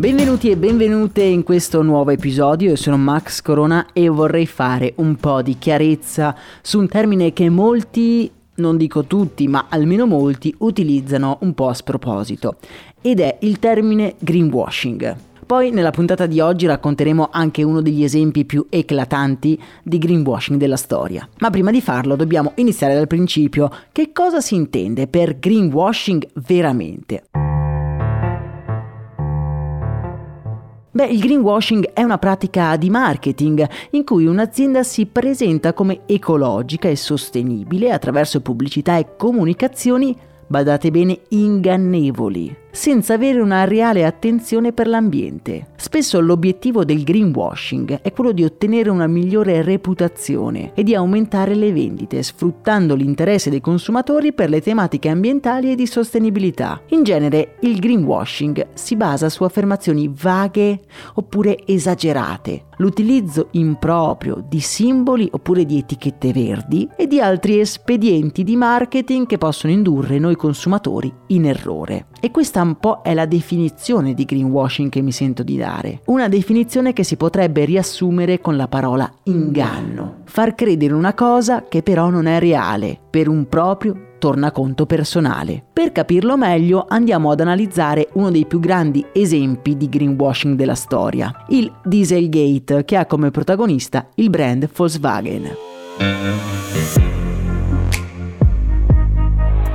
Benvenuti e benvenute in questo nuovo episodio, io sono Max Corona e vorrei fare un po' di chiarezza su un termine che molti, non dico tutti, ma almeno molti, utilizzano un po' a sproposito ed è il termine greenwashing. Poi nella puntata di oggi racconteremo anche uno degli esempi più eclatanti di greenwashing della storia. Ma prima di farlo dobbiamo iniziare dal principio. Che cosa si intende per greenwashing veramente? Beh, il greenwashing è una pratica di marketing in cui un'azienda si presenta come ecologica e sostenibile attraverso pubblicità e comunicazioni, badate bene, ingannevoli senza avere una reale attenzione per l'ambiente. Spesso l'obiettivo del greenwashing è quello di ottenere una migliore reputazione e di aumentare le vendite, sfruttando l'interesse dei consumatori per le tematiche ambientali e di sostenibilità. In genere il greenwashing si basa su affermazioni vaghe oppure esagerate, l'utilizzo improprio di simboli oppure di etichette verdi e di altri espedienti di marketing che possono indurre noi consumatori in errore. E questa un po' è la definizione di greenwashing che mi sento di dare. Una definizione che si potrebbe riassumere con la parola inganno. Far credere una cosa che però non è reale, per un proprio tornaconto personale. Per capirlo meglio andiamo ad analizzare uno dei più grandi esempi di greenwashing della storia, il Dieselgate, che ha come protagonista il brand Volkswagen.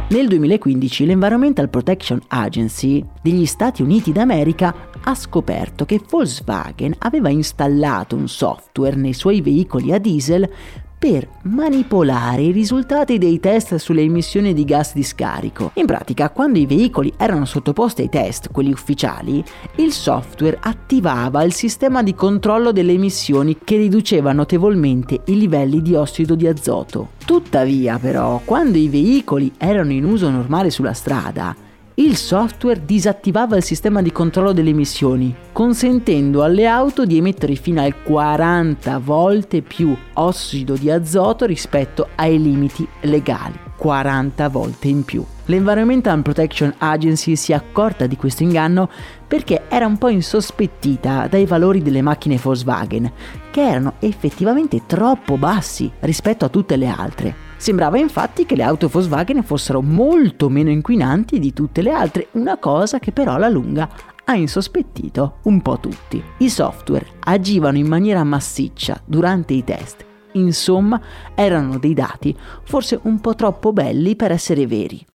Nel 2015 l'Environmental Protection Agency degli Stati Uniti d'America ha scoperto che Volkswagen aveva installato un software nei suoi veicoli a diesel per manipolare i risultati dei test sulle emissioni di gas di scarico. In pratica, quando i veicoli erano sottoposti ai test, quelli ufficiali, il software attivava il sistema di controllo delle emissioni che riduceva notevolmente i livelli di ossido di azoto. Tuttavia, però, quando i veicoli erano in uso normale sulla strada, il software disattivava il sistema di controllo delle emissioni, consentendo alle auto di emettere fino a 40 volte più ossido di azoto rispetto ai limiti legali. 40 volte in più. L'Environmental Protection Agency si è accorta di questo inganno perché era un po' insospettita dai valori delle macchine Volkswagen, che erano effettivamente troppo bassi rispetto a tutte le altre. Sembrava infatti che le auto Volkswagen fossero molto meno inquinanti di tutte le altre, una cosa che però alla lunga ha insospettito un po' tutti. I software agivano in maniera massiccia durante i test. Insomma, erano dei dati forse un po' troppo belli per essere veri.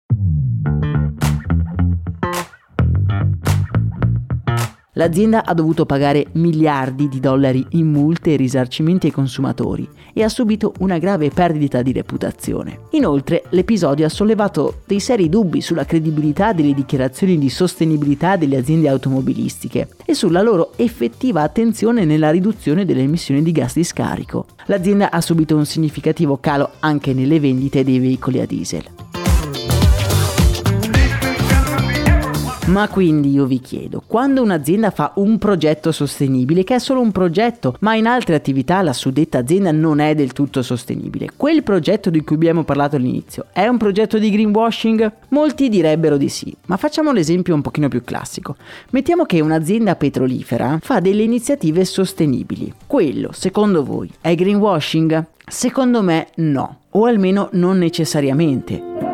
L'azienda ha dovuto pagare miliardi di dollari in multe e risarcimenti ai consumatori e ha subito una grave perdita di reputazione. Inoltre, l'episodio ha sollevato dei seri dubbi sulla credibilità delle dichiarazioni di sostenibilità delle aziende automobilistiche e sulla loro effettiva attenzione nella riduzione delle emissioni di gas di scarico. L'azienda ha subito un significativo calo anche nelle vendite dei veicoli a diesel. Ma quindi io vi chiedo, quando un'azienda fa un progetto sostenibile, che è solo un progetto, ma in altre attività la suddetta azienda non è del tutto sostenibile, quel progetto di cui abbiamo parlato all'inizio è un progetto di greenwashing? Molti direbbero di sì, ma facciamo l'esempio un pochino più classico. Mettiamo che un'azienda petrolifera fa delle iniziative sostenibili. Quello, secondo voi, è greenwashing? Secondo me no, o almeno non necessariamente.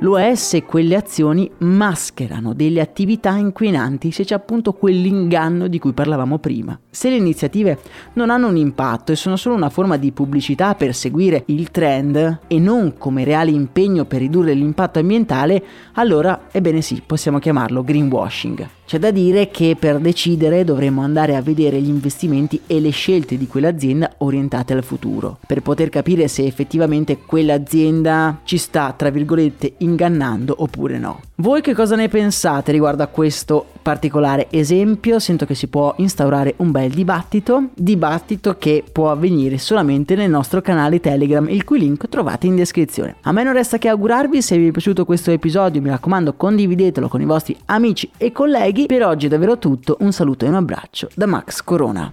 È se quelle azioni mascherano delle attività inquinanti, se c'è appunto quell'inganno di cui parlavamo prima. Se le iniziative non hanno un impatto e sono solo una forma di pubblicità per seguire il trend e non come reale impegno per ridurre l'impatto ambientale, allora, ebbene sì, possiamo chiamarlo greenwashing. C'è da dire che per decidere dovremmo andare a vedere gli investimenti e le scelte di quell'azienda orientate al futuro, per poter capire se effettivamente quell'azienda ci sta, tra virgolette, ingannando oppure no. Voi che cosa ne pensate riguardo a questo particolare esempio? Sento che si può instaurare un bel dibattito, dibattito che può avvenire solamente nel nostro canale Telegram, il cui link trovate in descrizione. A me non resta che augurarvi, se vi è piaciuto questo episodio mi raccomando condividetelo con i vostri amici e colleghi. Per oggi è davvero tutto, un saluto e un abbraccio da Max Corona.